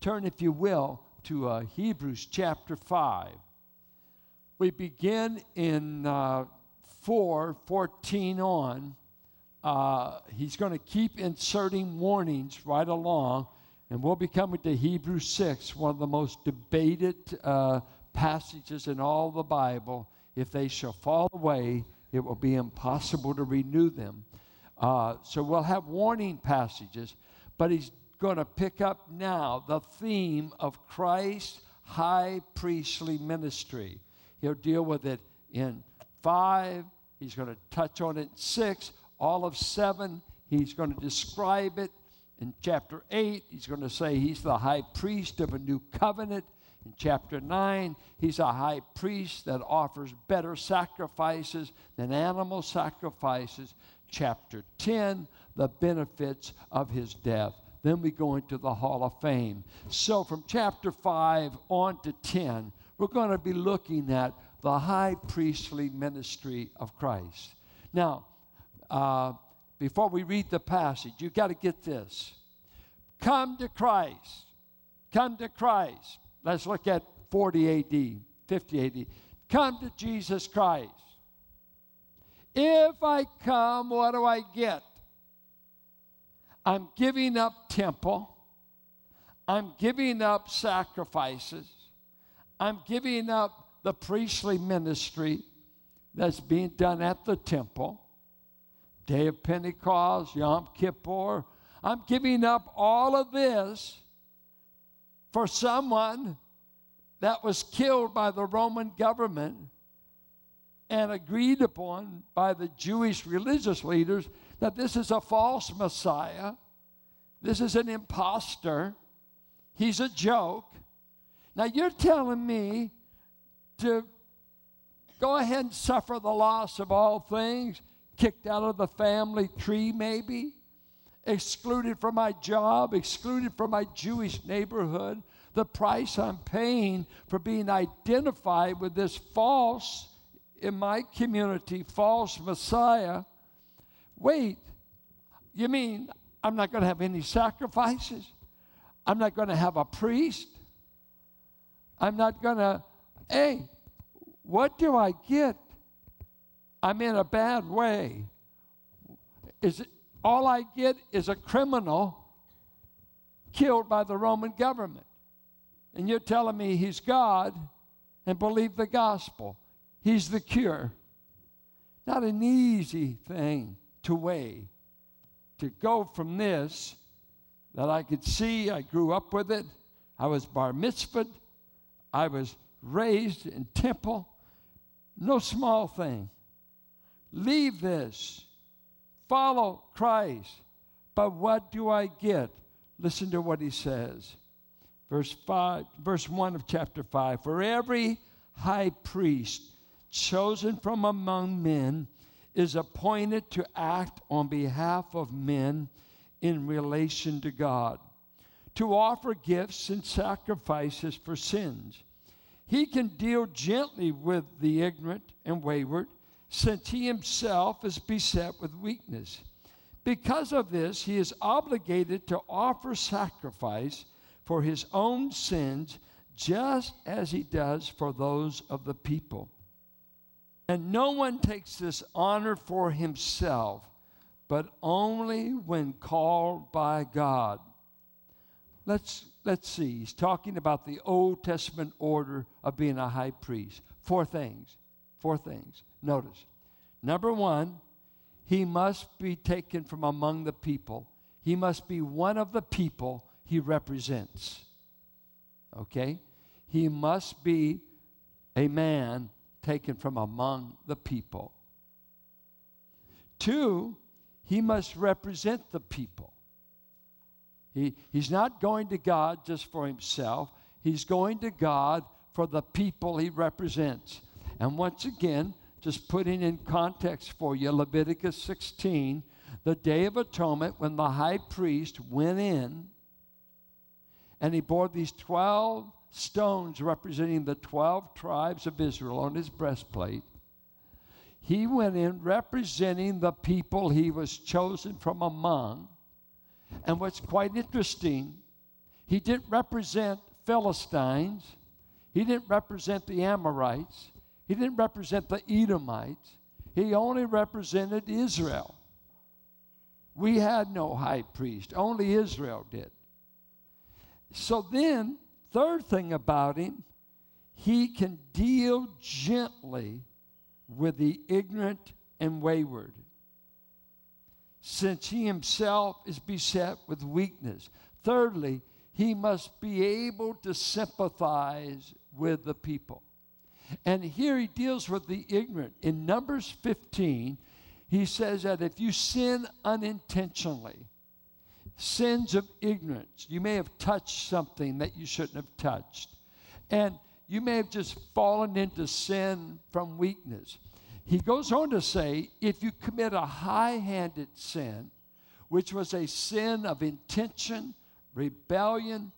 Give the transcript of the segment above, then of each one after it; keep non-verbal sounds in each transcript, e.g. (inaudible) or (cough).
turn, if you will, to uh, Hebrews chapter 5. We begin in uh, 4 14 on. Uh, he's going to keep inserting warnings right along, and we'll be coming to Hebrews 6, one of the most debated uh, passages in all the Bible. If they shall fall away, it will be impossible to renew them. Uh, so we'll have warning passages, but he's going to pick up now the theme of Christ's high priestly ministry. He'll deal with it in five, he's going to touch on it in six, all of seven, he's going to describe it. In chapter 8, he's going to say he's the high priest of a new covenant. In chapter 9, he's a high priest that offers better sacrifices than animal sacrifices. Chapter 10, the benefits of his death. Then we go into the Hall of Fame. So from chapter 5 on to 10, we're going to be looking at the high priestly ministry of Christ. Now, uh, before we read the passage, you've got to get this. Come to Christ. Come to Christ. Let's look at 40 AD, 50 AD. Come to Jesus Christ. If I come, what do I get? I'm giving up temple. I'm giving up sacrifices. I'm giving up the priestly ministry that's being done at the temple. Day of Pentecost, Yom Kippur. I'm giving up all of this for someone that was killed by the Roman government and agreed upon by the Jewish religious leaders that this is a false Messiah. This is an impostor. He's a joke. Now you're telling me to go ahead and suffer the loss of all things, kicked out of the family tree, maybe, excluded from my job, excluded from my Jewish neighborhood. The price I'm paying for being identified with this false, in my community, false Messiah Wait, you mean I'm not going to have any sacrifices? I'm not going to have a priest? I'm not going to, hey, what do I get? I'm in a bad way. Is it, all I get is a criminal killed by the Roman government. And you're telling me he's God and believe the gospel. He's the cure. Not an easy thing to way To go from this that I could see, I grew up with it, I was bar mitzvahed, I was raised in temple, no small thing. Leave this, follow Christ. But what do I get? Listen to what he says. Verse 5, verse 1 of chapter 5. For every high priest chosen from among men is appointed to act on behalf of men in relation to God, to offer gifts and sacrifices for sins. He can deal gently with the ignorant and wayward, since he himself is beset with weakness. Because of this, he is obligated to offer sacrifice for his own sins, just as he does for those of the people. And no one takes this honor for himself, but only when called by God. Let's, let's see. He's talking about the Old Testament order of being a high priest. Four things. Four things. Notice. Number one, he must be taken from among the people. He must be one of the people he represents. Okay? He must be a man taken from among the people. Two, he must represent the people. He, he's not going to God just for himself, he's going to God for the people he represents. And once again, just putting in context for you, Leviticus 16, the Day of Atonement, when the high priest went in and he bore these 12 stones representing the 12 tribes of Israel on his breastplate. He went in representing the people he was chosen from among. And what's quite interesting, He didn't represent Philistines. He didn't represent the Amorites. He didn't represent the Edomites. He only represented Israel. We had no high priest, only Israel did. So then, third thing about him, he can deal gently with the ignorant and wayward, since he himself is beset with weakness. Thirdly, he must be able to sympathize with the people. And here he deals with the ignorant. In Numbers 15, he says that if you sin unintentionally, sins of ignorance, you may have touched something that you shouldn't have touched. And you may have just fallen into sin from weakness. He goes on to say if you commit a high handed sin, which was a sin of intention, rebellion,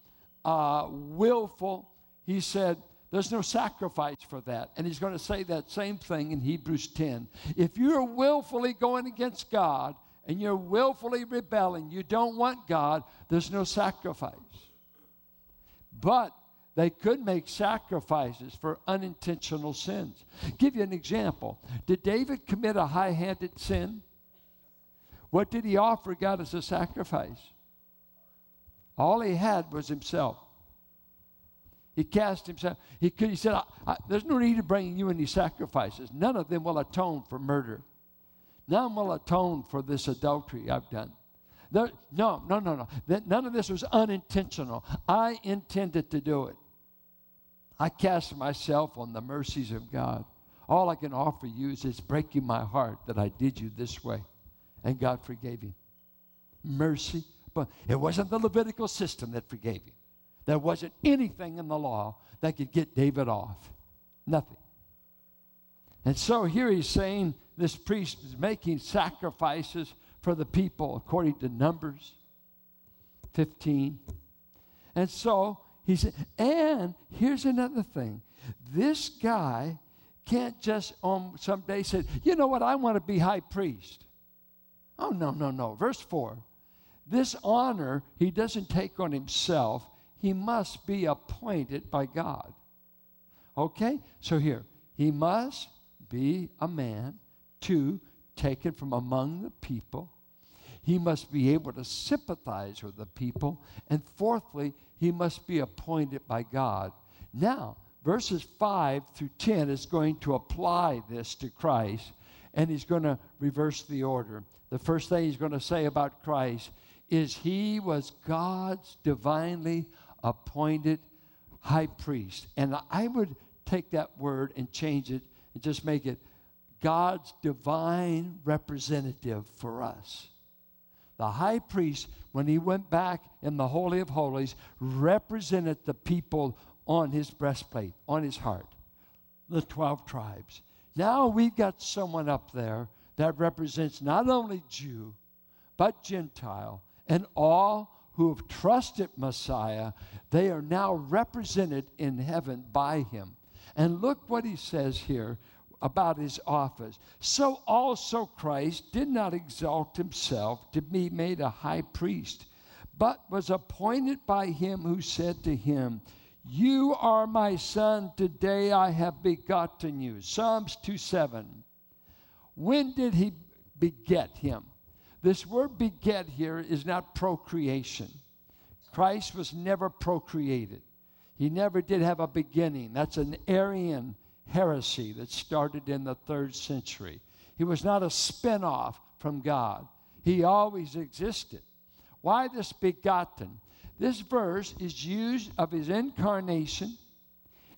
uh, willful, he said, there's no sacrifice for that. And he's going to say that same thing in Hebrews 10. If you're willfully going against God and you're willfully rebelling, you don't want God, there's no sacrifice. But they could make sacrifices for unintentional sins. Give you an example. Did David commit a high handed sin? What did he offer God as a sacrifice? All he had was himself. He cast himself. He, could, he said, I, I, There's no need of bringing you any sacrifices. None of them will atone for murder. None will atone for this adultery I've done. There, no, no, no, no. That, none of this was unintentional. I intended to do it. I cast myself on the mercies of God. All I can offer you is it's breaking my heart that I did you this way. And God forgave him. Mercy. But it wasn't the Levitical system that forgave him. There wasn't anything in the law that could get David off. Nothing. And so here he's saying this priest is making sacrifices for the people according to Numbers 15. And so he said, and here's another thing. This guy can't just um, on some day say, you know what, I want to be high priest. Oh, no, no, no. Verse 4. This honor he doesn't take on himself, he must be appointed by God. Okay? So here, he must be a man, two, taken from among the people. He must be able to sympathize with the people. And fourthly, he must be appointed by God. Now, verses 5 through 10 is going to apply this to Christ, and he's going to reverse the order. The first thing he's going to say about Christ is he was God's divinely appointed high priest. And I would take that word and change it and just make it God's divine representative for us. The high priest, when he went back in the Holy of Holies, represented the people on his breastplate, on his heart, the 12 tribes. Now we've got someone up there that represents not only Jew, but Gentile, and all who have trusted Messiah, they are now represented in heaven by him. And look what he says here about his office. So also Christ did not exalt himself to be made a high priest, but was appointed by him who said to him, You are my son, today I have begotten you. Psalms 2 7. When did he beget him? This word beget here is not procreation. Christ was never procreated. He never did have a beginning. That's an Arian heresy that started in the third century. He was not a spin-off from God. He always existed. Why this begotten? This verse is used of his incarnation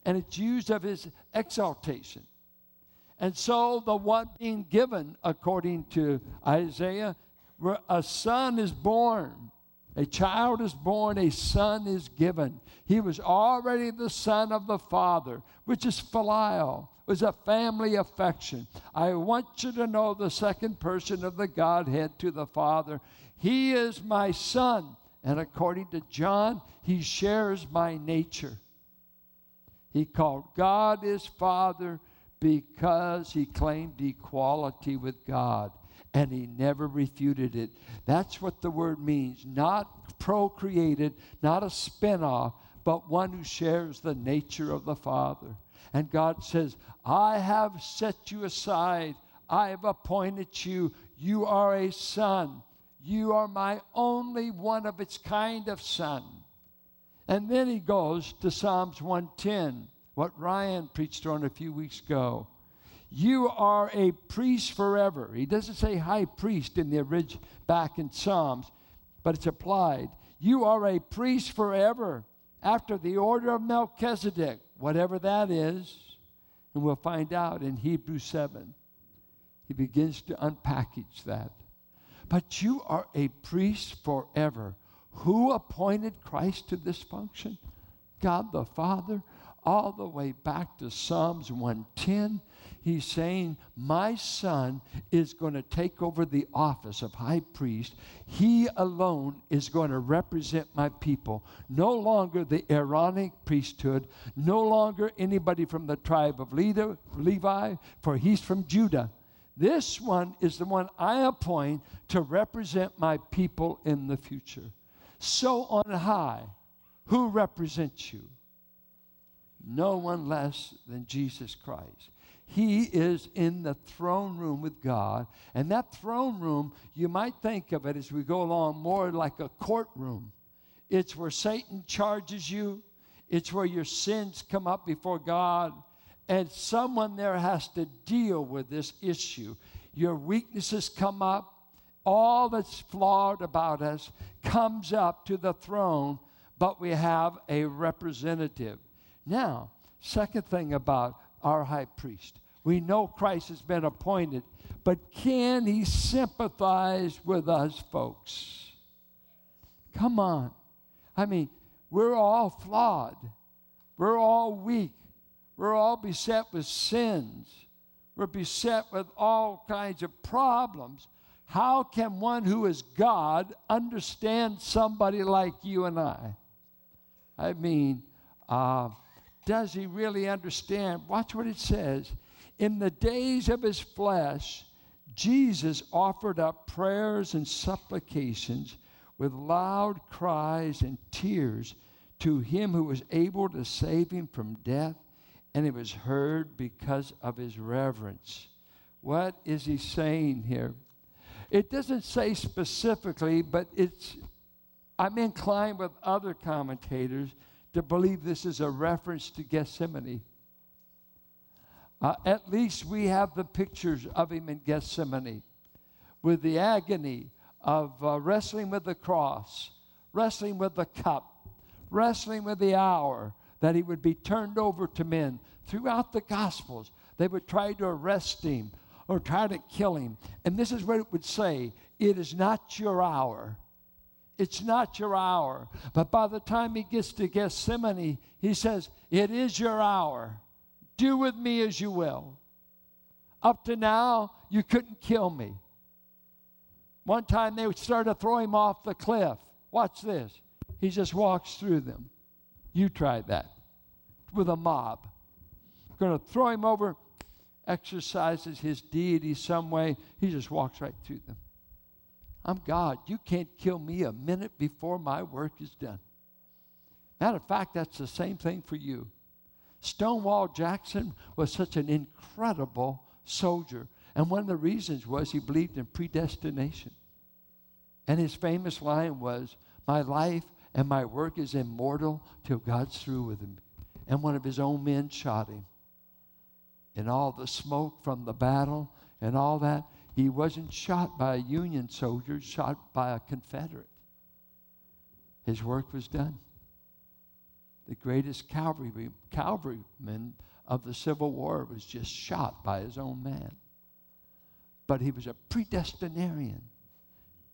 and it's used of his exaltation. And so the one being given, according to Isaiah, where a son is born. A child is born, a son is given. He was already the son of the Father, which is filial, was a family affection. I want you to know the second person of the Godhead to the Father. He is my son. And according to John, he shares my nature. He called God his Father because he claimed equality with God and he never refuted it. That's what the word means. Not procreated, not a spinoff, but one who shares the nature of the Father. And God says, I have set you aside. I have appointed you. You are a son. You are my only one of its kind of son. And then he goes to Psalms 110, what Ryan preached on a few weeks ago. You are a priest forever. He doesn't say high priest in the original back in Psalms, but it's applied. You are a priest forever after the order of Melchizedek, whatever that is. And we'll find out in Hebrews 7. He begins to unpackage that. But you are a priest forever. Who appointed Christ to this function? God the Father, all the way back to Psalms 110 He's saying, My son is going to take over the office of high priest. He alone is going to represent my people. No longer the Aaronic priesthood, no longer anybody from the tribe of Levi, for he's from Judah. This one is the one I appoint to represent my people in the future. So on high, who represents you? No one less than Jesus Christ. He is in the throne room with God. And that throne room, you might think of it as we go along more like a courtroom. It's where Satan charges you, it's where your sins come up before God. And someone there has to deal with this issue. Your weaknesses come up, all that's flawed about us comes up to the throne, but we have a representative. Now, second thing about our high priest. We know Christ has been appointed, but can he sympathize with us, folks? Come on. I mean, we're all flawed, we're all weak, we're all beset with sins, we're beset with all kinds of problems. How can one who is God understand somebody like you and I? I mean, uh, does he really understand? Watch what it says. In the days of his flesh, Jesus offered up prayers and supplications with loud cries and tears to him who was able to save him from death, and it was heard because of his reverence. What is he saying here? It doesn't say specifically, but it's I'm inclined with other commentators to believe this is a reference to Gethsemane. Uh, at least we have the pictures of him in Gethsemane with the agony of uh, wrestling with the cross, wrestling with the cup, wrestling with the hour that he would be turned over to men. Throughout the Gospels, they would try to arrest him or try to kill him. And this is what it would say it is not your hour. It's not your hour. But by the time he gets to Gethsemane, he says, It is your hour. Do with me as you will. Up to now, you couldn't kill me. One time they started to throw him off the cliff. Watch this. He just walks through them. You tried that with a mob. Going to throw him over, exercises his deity some way. He just walks right through them. I'm God. You can't kill me a minute before my work is done. Matter of fact, that's the same thing for you. Stonewall Jackson was such an incredible soldier. And one of the reasons was he believed in predestination. And his famous line was, My life and my work is immortal till God's through with him. And one of his own men shot him. And all the smoke from the battle and all that, he wasn't shot by a Union soldier, shot by a Confederate. His work was done. The greatest cavalry, cavalryman of the Civil War was just shot by his own man. But he was a predestinarian.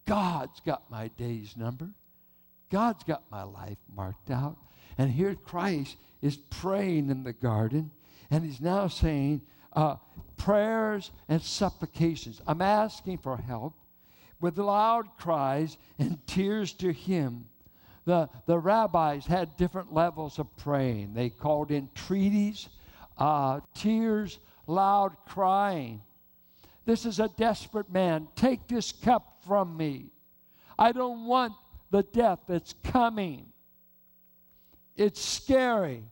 God's got my days numbered. God's got my life marked out. And here Christ is praying in the garden, and he's now saying, uh, prayers and supplications. I'm asking for help with loud cries and tears to Him. The, the rabbis had different levels of praying. They called entreaties, uh, tears, loud crying. This is a desperate man. Take this cup from me. I don't want the death that's coming. It's scary.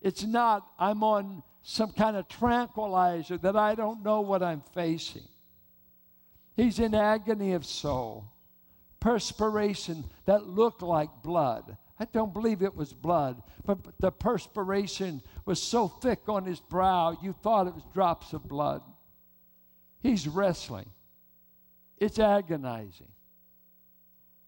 It's not, I'm on some kind of tranquilizer that I don't know what I'm facing. He's in agony of soul, perspiration that looked like blood. I don't believe it was blood, but the perspiration was so thick on his brow, you thought it was drops of blood. He's wrestling. It's agonizing.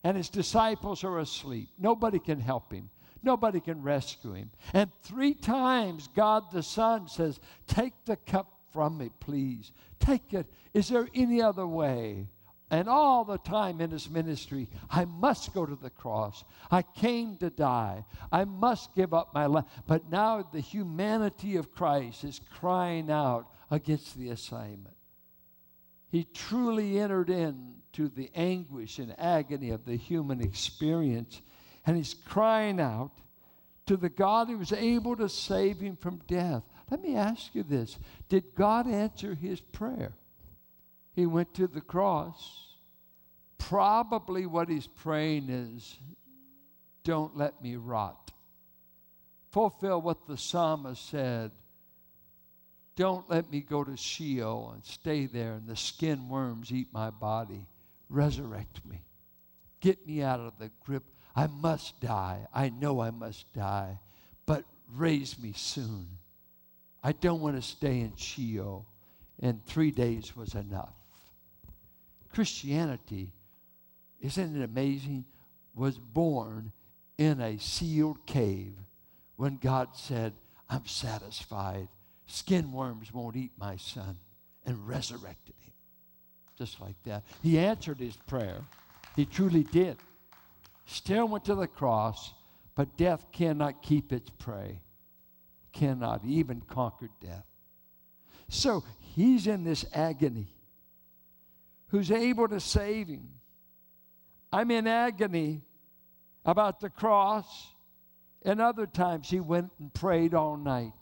And his disciples are asleep. Nobody can help him. Nobody can rescue him. And three times God the Son says, Take the cup from me, please. Take it. Is there any other way? And all the time in his ministry, I must go to the cross. I came to die. I must give up my life. But now the humanity of Christ is crying out against the assignment. He truly entered into the anguish and agony of the human experience. And he's crying out to the God who was able to save him from death. Let me ask you this Did God answer his prayer? He went to the cross probably what he's praying is, Don't let me rot. Fulfill what the psalmist said. Don't let me go to Sheol and stay there and the skin worms eat my body. Resurrect me. Get me out of the grip. I must die. I know I must die. But raise me soon. I don't want to stay in Sheol. And three days was enough. Christianity isn't it amazing? Was born in a sealed cave when God said, I'm satisfied. Skin worms won't eat my son, and resurrected him. Just like that. He answered his prayer. He truly did. Still went to the cross, but death cannot keep its prey. Cannot even conquer death. So he's in this agony. Who's able to save him? I'm in agony about the cross. And other times he went and prayed all night,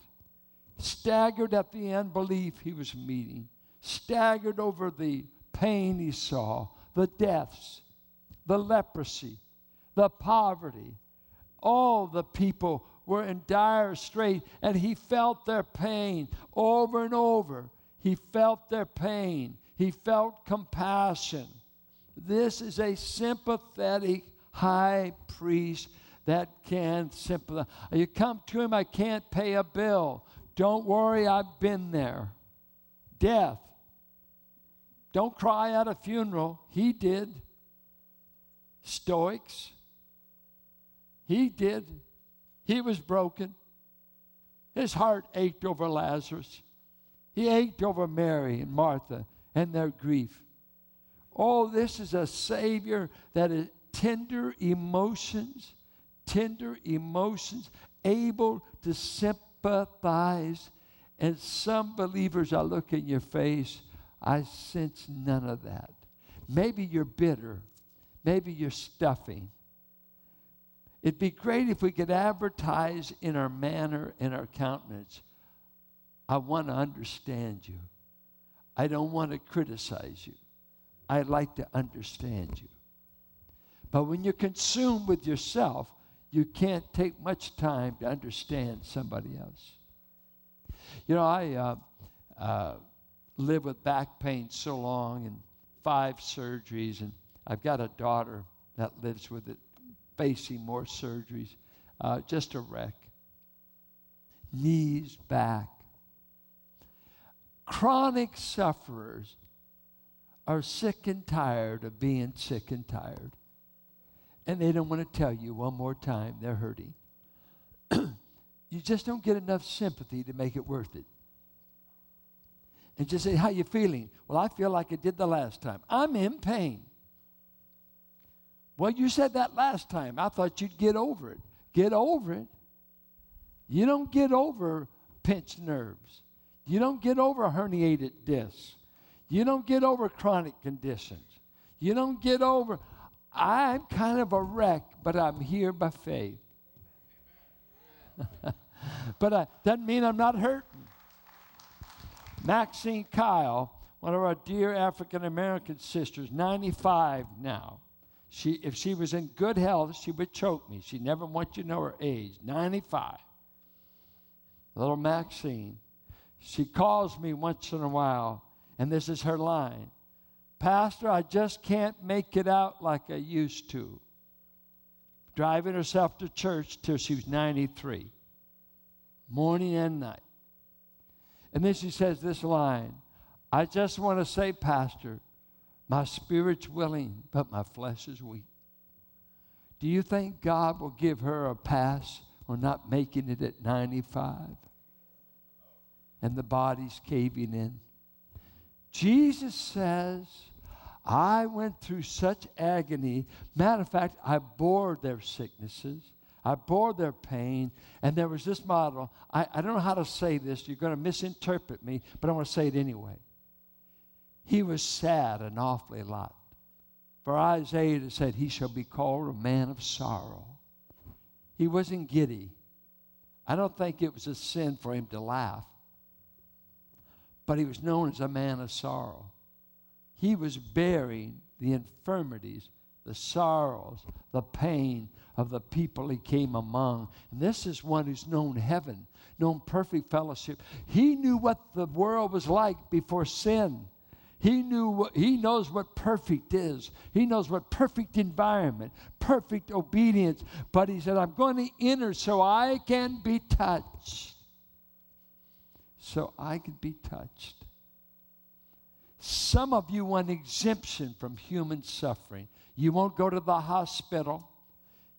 staggered at the unbelief he was meeting, staggered over the pain he saw, the deaths, the leprosy, the poverty. All the people were in dire strait, and he felt their pain over and over. He felt their pain, he felt compassion. This is a sympathetic high priest that can sympathize. You come to him, I can't pay a bill. Don't worry, I've been there. Death. Don't cry at a funeral. He did. Stoics. He did. He was broken. His heart ached over Lazarus. He ached over Mary and Martha and their grief. Oh, this is a Savior that is tender emotions, tender emotions, able to sympathize. And some believers, I look in your face, I sense none of that. Maybe you're bitter. Maybe you're stuffing. It'd be great if we could advertise in our manner, in our countenance. I want to understand you. I don't want to criticize you. I'd like to understand you. But when you're consumed with yourself, you can't take much time to understand somebody else. You know, I uh, uh, with back pain so long and five surgeries, and I've got a daughter that lives with it, facing more surgeries. Uh, just a wreck. Knees, back. Chronic sufferers are sick and tired of being sick and tired. And they don't want to tell you one more time they're hurting. (clears throat) you just don't get enough sympathy to make it worth it. And just say, how you feeling? Well, I feel like I did the last time. I'm in pain. Well, you said that last time. I thought you'd get over it. Get over it. You don't get over pinched nerves. You don't get over herniated discs. You don't get over chronic conditions. You don't get over, I'm kind of a wreck, but I'm here by faith. (laughs) but uh, doesn't mean I'm not hurting. Maxine Kyle one of our dear African American sisters, 95 now. She, if she was in good health, she would choke me. She never wants you to know her age, 95. Little Maxine. She calls me once in a while, and this is her line Pastor, I just can't make it out like I used to. Driving herself to church till she was 93, morning and night. And then she says this line I just want to say, Pastor, my spirit's willing, but my flesh is weak. Do you think God will give her a pass on not making it at 95? And the body's caving in. Jesus says, I went through such agony. Matter of fact, I bore their sicknesses. I bore their pain. And there was this model. I, I don't know how to say this. You're going to misinterpret me, but I'm going to say it anyway. He was sad an awfully lot. For Isaiah said, He shall be called a man of sorrow. He wasn't giddy. I don't think it was a sin for him to laugh. But he was known as a man of sorrow. He was bearing the infirmities, the sorrows, the pain of the people he came among. And this is one who's known heaven, known perfect fellowship. He knew what the world was like before sin. He knew what, he knows what perfect is. He knows what perfect environment, perfect obedience. But he said, I'm going to enter so I can be touched. So I can be touched. Some of you want exemption from human suffering. You won't go to the hospital.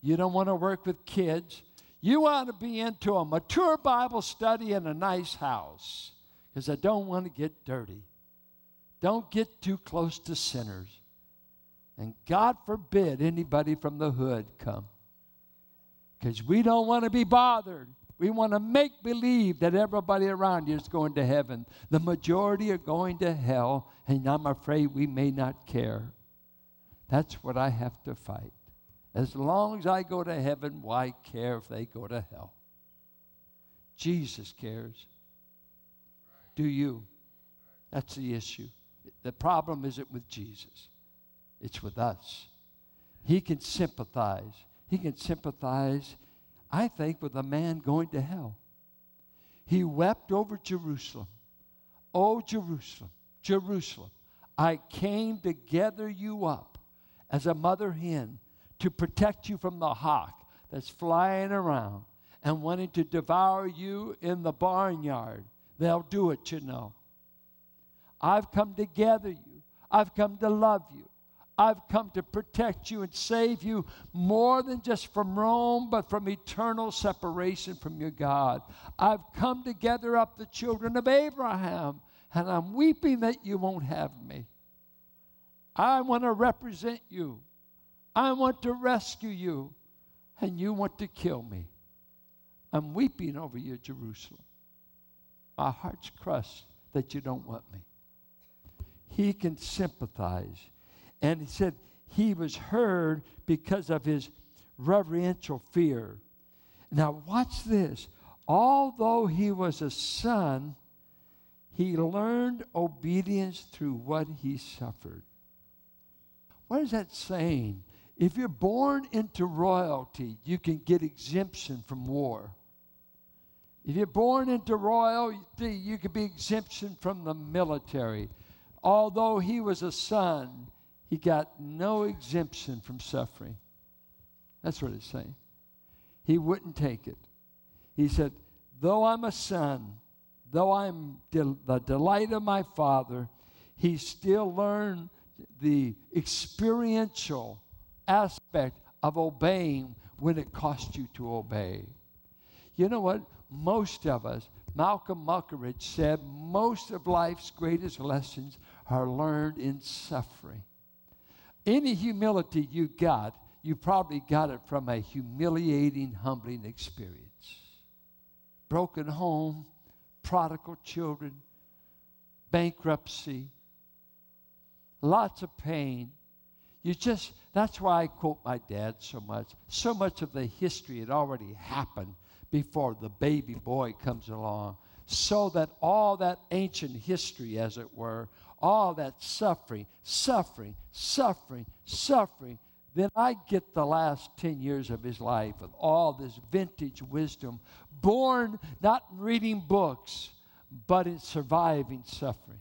You don't want to work with kids. You want to be into a mature Bible study in a nice house because I don't want to get dirty. Don't get too close to sinners. And God forbid anybody from the hood come. Because we don't want to be bothered. We want to make believe that everybody around you is going to heaven. The majority are going to hell, and I'm afraid we may not care. That's what I have to fight. As long as I go to heaven, why care if they go to hell? Jesus cares. Do you? That's the issue. The problem isn't with Jesus, it's with us. He can sympathize. He can sympathize, I think, with a man going to hell. He wept over Jerusalem. Oh, Jerusalem, Jerusalem, I came to gather you up as a mother hen to protect you from the hawk that's flying around and wanting to devour you in the barnyard. They'll do it, you know. I've come to gather you. I've come to love you. I've come to protect you and save you more than just from Rome, but from eternal separation from your God. I've come to gather up the children of Abraham, and I'm weeping that you won't have me. I want to represent you. I want to rescue you, and you want to kill me. I'm weeping over you, Jerusalem. My heart's crushed that you don't want me he can sympathize. And he said he was heard because of his reverential fear. Now, watch this. Although he was a son, he learned obedience through what he suffered. What is that saying? If you're born into royalty, you can get exemption from war. If you're born into royalty, you can be exemption from the military although he was a son, he got no exemption from suffering. That's what it's saying. He wouldn't take it. He said, Though I'm a son, though I'm del- the delight of my father, he still learned the experiential aspect of obeying when it costs you to obey. You know what? Most of us, Malcolm Muggeridge said, most of life's greatest lessons are learned in suffering. Any humility you got, you probably got it from a humiliating, humbling experience. Broken home, prodigal children, bankruptcy, lots of pain. You just, that's why I quote my dad so much. So much of the history had already happened before the baby boy comes along. So that all that ancient history, as it were, all that suffering, suffering, suffering, suffering, then I get the last 10 years of his life with all this vintage wisdom, born not in reading books, but in surviving suffering.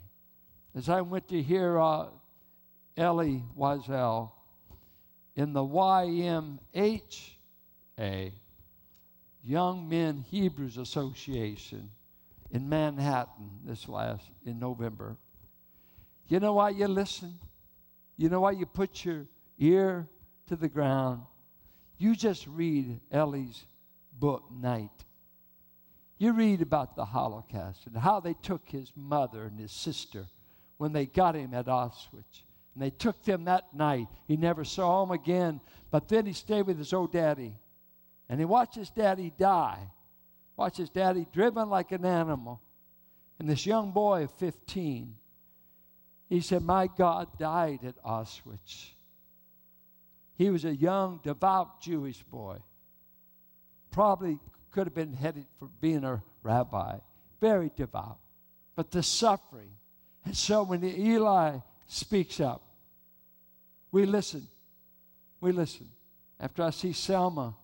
As I went to hear uh, Elie Wiesel in the YMHA, Young Men Hebrews Association in Manhattan this last in November. You know why you listen? You know why you put your ear to the ground? You just read Elie's book, Night. You read about the Holocaust and how they took his mother and his sister when they got him at Auschwitz. And they took them that night. He never saw them again, but then he stayed with his old daddy. And he watched his daddy die Watch his daddy driven like an animal. And this young boy of 15, he said, My God died at Auschwitz. He was a young, devout Jewish boy. Probably could have been headed for being a rabbi. Very devout. But the suffering. And so when Eli speaks up, we listen. We listen. After I see Selma,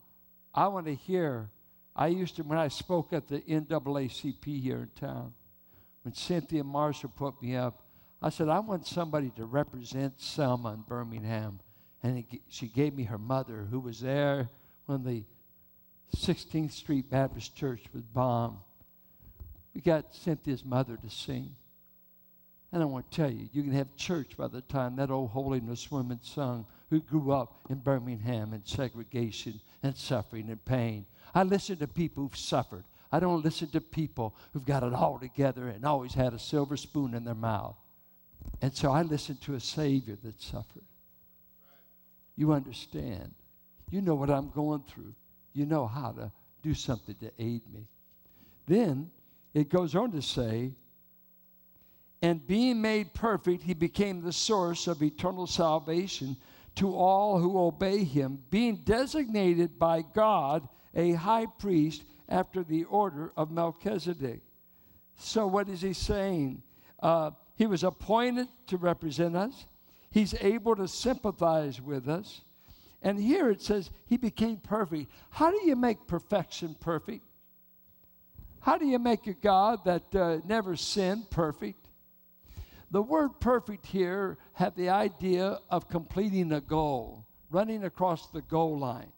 I want to hear I used to, when I spoke at the NAACP here in town, when Cynthia Marshall put me up, I said, I want somebody to represent Selma in Birmingham. And it, she gave me her mother, who was there when the 16th Street Baptist Church was bombed. We got Cynthia's mother to sing. And I want to tell you, you can have church by the time that old holiness woman sung, who grew up in Birmingham in segregation and suffering and pain. I listen to people who've suffered. I don't listen to people who've got it all together and always had a silver spoon in their mouth. And so I listen to a Savior that suffered. You understand. You know what I'm going through. You know how to do something to aid me. Then it goes on to say, and being made perfect, he became the source of eternal salvation to all who obey him, being designated by God a high priest after the order of Melchizedek. So, what is he saying? Uh, he was appointed to represent us, he's able to sympathize with us. And here it says he became perfect. How do you make perfection perfect? How do you make a God that uh, never sinned perfect? The word perfect here had the idea of completing a goal, running across the goal line.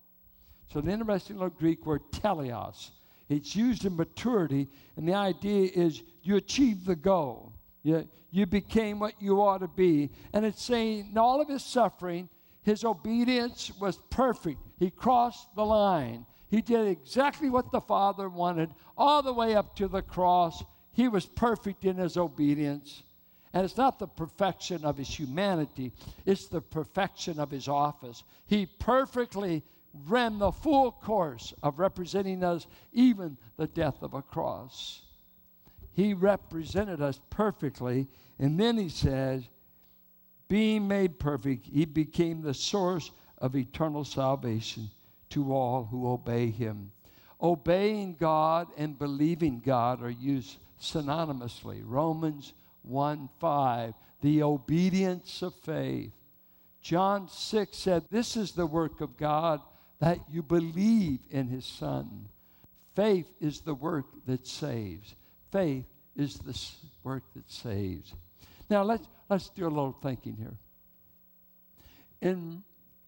So an interesting little Greek word, teleos. It's used in maturity, and the idea is you achieve the goal. You, you became what you ought to be. And it's saying in all of his suffering, his obedience was perfect. He crossed the line. He did exactly what the Father wanted, all the way up to the cross. He was perfect in his obedience. And it's not the perfection of his humanity, it's the perfection of his office. He perfectly ran the full course of representing us, even the death of a cross. He represented us perfectly. And then he says, being made perfect, he became the source of eternal salvation to all who obey him. Obeying God and believing God are used synonymously. Romans 1 5, the obedience of faith. John 6 said, This is the work of God that you believe in his son. Faith is the work that saves. Faith is the work that saves. Now let's let's do a little thinking here. In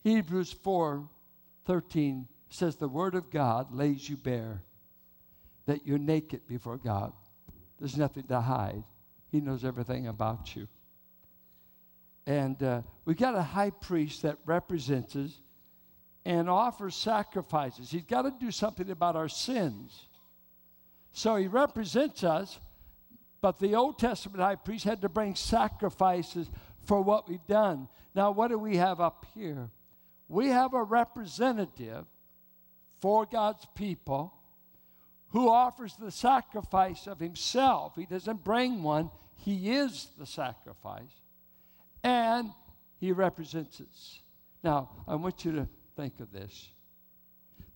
Hebrews 4 13 says the word of God lays you bare that you're naked before God. There's nothing to hide. He knows everything about you. And uh, we got a high priest that represents us and offers sacrifices. He's got to do something about our sins. So he represents us, but the Old Testament high priest had to bring sacrifices for what we've done. Now, what do we have up here? We have a representative for God's people who offers the sacrifice of himself. He doesn't bring one, he is the sacrifice. And he represents us. Now, I want you to think of this.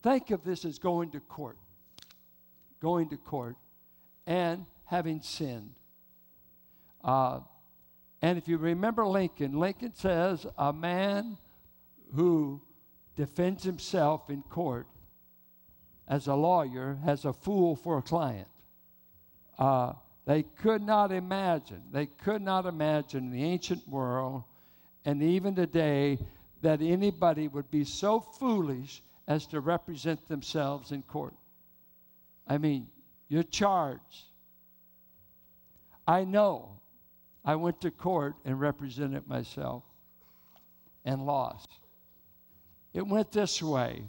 Think of this as going to court. Going to court. And having sinned. Uh, and if you remember Lincoln, Lincoln says a man who defends himself in court as a lawyer has a fool for a client. Uh, they could not imagine, they could not imagine in the ancient world and even today that anybody would be so foolish as to represent themselves in court. I mean, you're charged. I know I went to court and represented myself and lost. It went this way.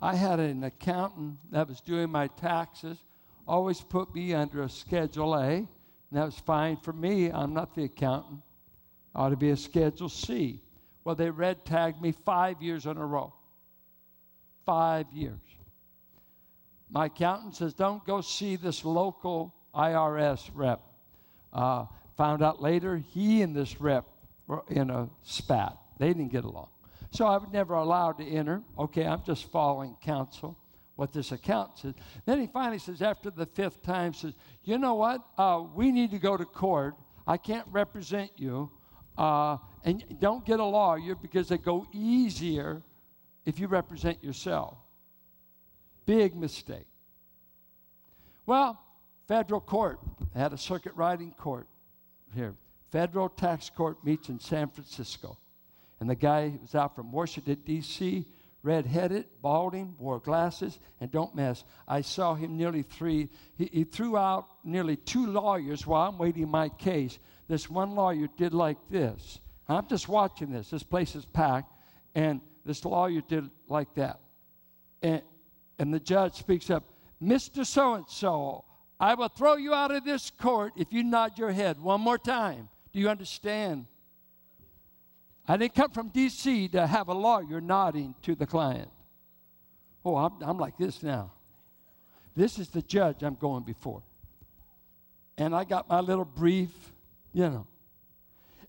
I had an accountant that was doing my taxes, always put me under a Schedule A, and that was fine for me. I'm not the accountant. I ought to be a Schedule C. Well, they red tagged me five years in a row. Five years. My accountant says, Don't go see this local IRS rep. Uh, found out later he and this rep were in a spat. They didn't get along. So I was never allowed to enter. Okay, I'm just following counsel, what this account says. Then he finally says, after the fifth time, says, You know what? Uh, we need to go to court. I can't represent you. Uh, and don't get a lawyer because they go easier if you represent yourself. Big mistake. Well, federal court had a circuit riding court here. Federal tax court meets in San Francisco. And the guy was out from Washington, D.C., red headed, balding, wore glasses, and don't mess. I saw him nearly three, he, he threw out nearly two lawyers while I'm waiting my case. This one lawyer did like this. I'm just watching this. This place is packed, and this lawyer did like that. And, and the judge speaks up, Mr. So and so, I will throw you out of this court if you nod your head one more time. Do you understand? I didn't come from D.C. to have a lawyer nodding to the client. Oh, I'm, I'm like this now. This is the judge I'm going before. And I got my little brief, you know.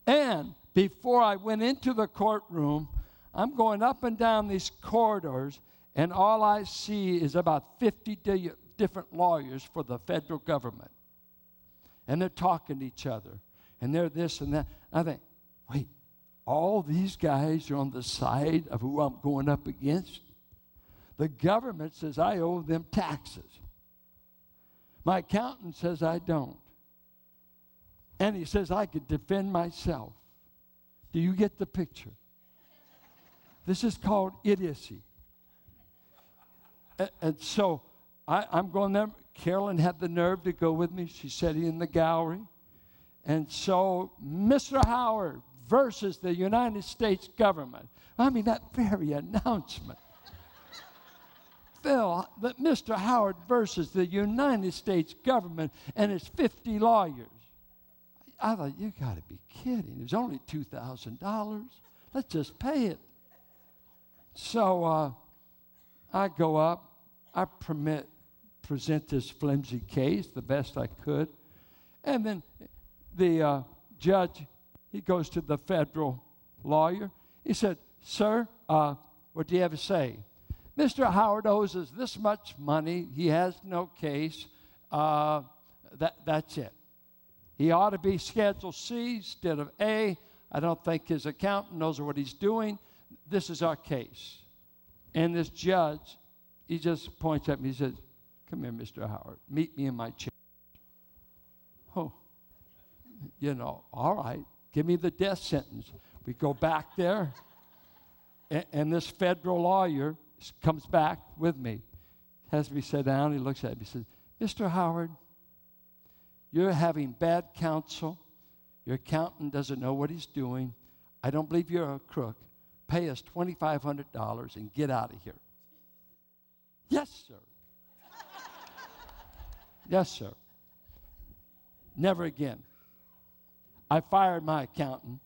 And before I went into the courtroom, I'm going up and down these corridors, and all I see is about 50 di- different lawyers for the federal government. And they're talking to each other, and they're this and that. I think, wait, all these guys are on the side of who I'm going up against. The government says I owe them taxes. My accountant says I don't. And he says I could defend myself. Do you get the picture? This is called idiocy. And, so I, am going there. Carolyn had the nerve to go with me. She sat in the gallery. And so Mr. Howard versus the United States government. I mean, that very announcement. (laughs) Phil, that Mr. Howard versus the United States government and its 50 lawyers. I thought, you got to be kidding. It was only $2,000. Let's just pay it. So uh, I go up, I permit, present this flimsy case the best I could. And then the uh, judge he goes to the federal lawyer. He said, Sir, uh, what do you have to say? Mr. Howard owes us this much money. He has no case. Uh, that, that's it. He ought to be Schedule C instead of A. I don't think his accountant knows what he's doing. This is our case. And this judge, he just points at me. He says, Come here, Mr. Howard. Meet me in my chair. Oh, you know, all right. Give me the death sentence. We go back there, and, and this federal lawyer comes back with me, has me sit down. He looks at me, he says, Mr. Howard, you're having bad counsel. Your accountant doesn't know what he's doing. I don't believe you're a crook. Pay us $2,500 and get out of here. Yes, sir. (laughs) yes, sir. Never again. I fired my accountant.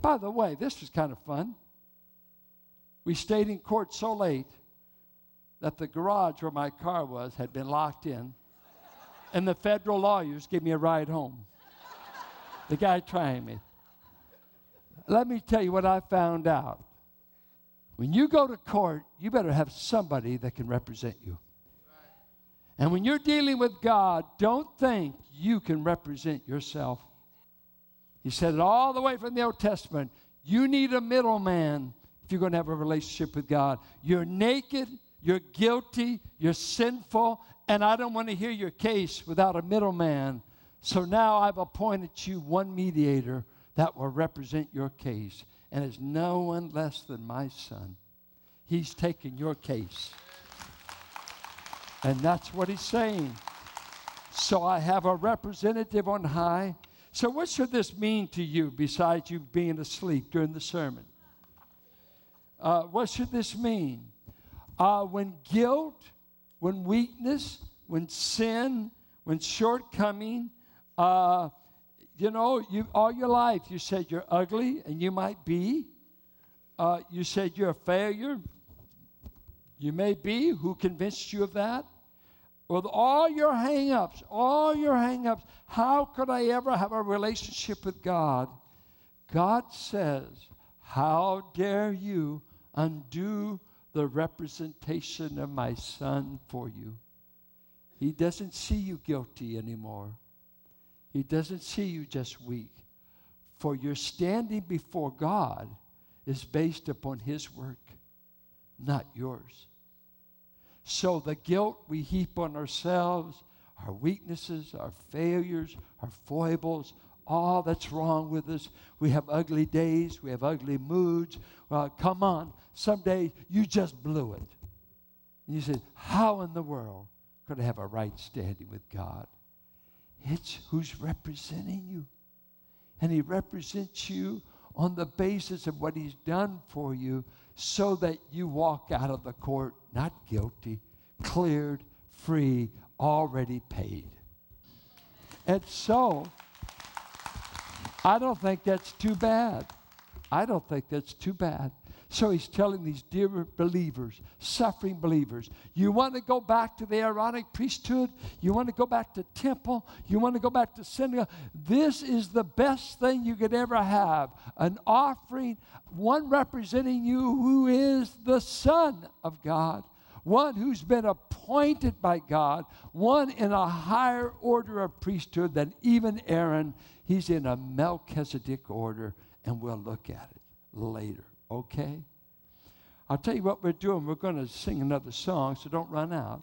By the way, this was kind of fun. We stayed in court so late that the garage where my car was had been locked in, and the federal lawyers gave me a ride home. The guy trying me. Let me tell you what I found out. When you go to court, you better have somebody that can represent you. And when you're dealing with God, don't think you can represent yourself. He said it all the way from the Old Testament. You need a middleman if you're going to have a relationship with God. You're naked, you're guilty, you're sinful, and I don't want to hear your case without a middleman. So now I've appointed you one mediator that will represent your case, and it's no one less than my son. He's taking your case. And that's what he's saying. So I have a representative on high. So, what should this mean to you besides you being asleep during the sermon? Uh, what should this mean? Uh, when guilt, when weakness, when sin, when shortcoming, uh, you know, you all your life you said you're ugly, and you might be. Uh, you said you're a failure. You may be. Who convinced you of that? With all your hangups, all your hangups, how could I ever have a relationship with God? God says, How dare you undo the representation of my son for you? He doesn't see you guilty anymore. He doesn't see you just weak. For your standing before God is based upon His work, not yours. So the guilt we heap on ourselves, our weaknesses, our failures, our foibles, all that's wrong with us. We have ugly days, we have ugly moods. Well, come on, someday you just blew it. And you said, How in the world could I have a right standing with God? It's who's representing you. And he represents you on the basis of what he's done for you so that you walk out of the court not guilty, cleared, free, already paid. And so, I don't think that's too bad. I don't think that's too bad. So he's telling these dear believers, suffering believers, you want to go back to the Aaronic priesthood? You want to go back to temple? You want to go back to synagogue? This is the best thing you could ever have an offering, one representing you who is the Son of God, one who's been appointed by God, one in a higher order of priesthood than even Aaron. He's in a Melchizedek order, and we'll look at it later okay? I'll tell you what we're doing. We're going to sing another song, so don't run out.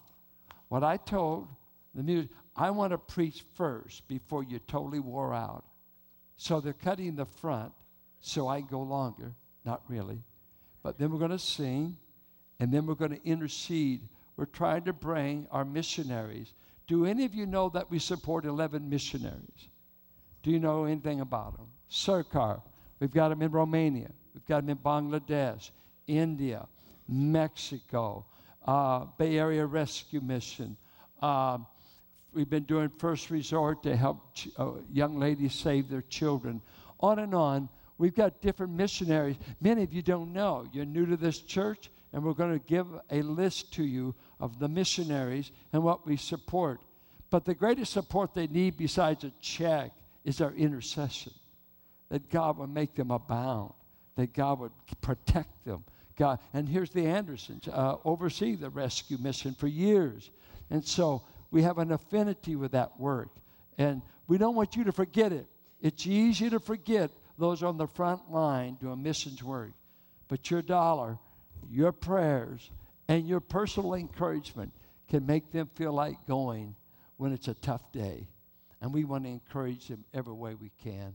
What I told the music, I want to preach first before you're totally wore out. So they're cutting the front so I go longer. Not really. But then we're going to sing, and then we're going to intercede. We're trying to bring our missionaries. Do any of you know that we support 11 missionaries? Do you know anything about them? Sarkar, we've got them in Romania. We've got them in Bangladesh, India, Mexico, uh, Bay Area Rescue Mission. Uh, we've been doing first resort to help ch- uh, young ladies save their children. On and on. We've got different missionaries. Many of you don't know. You're new to this church, and we're going to give a list to you of the missionaries and what we support. But the greatest support they need, besides a check, is our intercession. That God will make them abound that God would protect them. God, and here's the Andersons, uh, oversee the rescue mission for years. And so we have an affinity with that work. And we don't want you to forget it. It's easy to forget those on the front line doing missions work. But your dollar, your prayers, and your personal encouragement can make them feel like going when it's a tough day. And we want to encourage them every way we can.